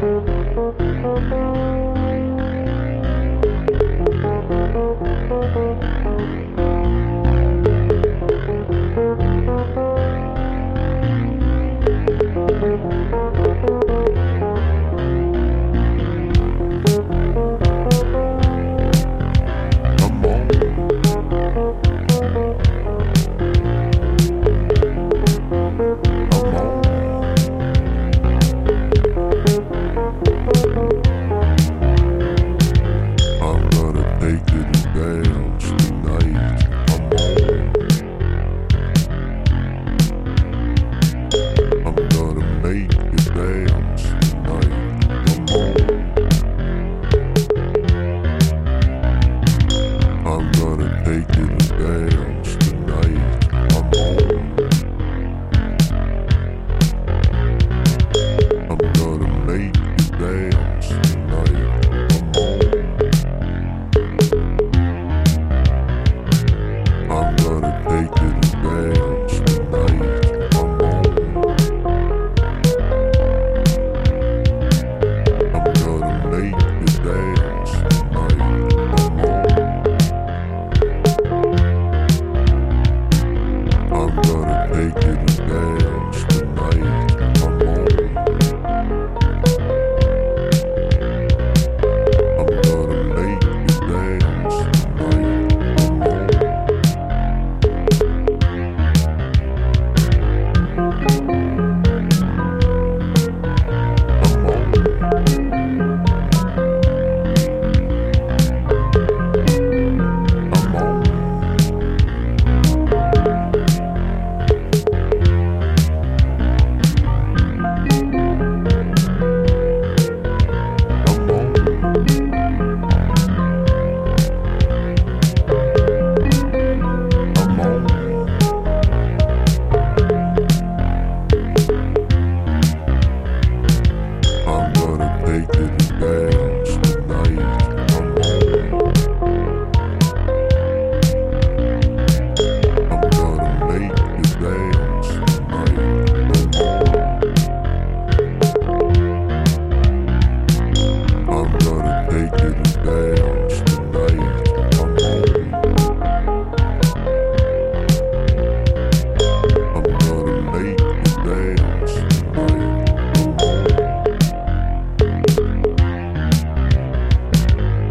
Thank make it a day.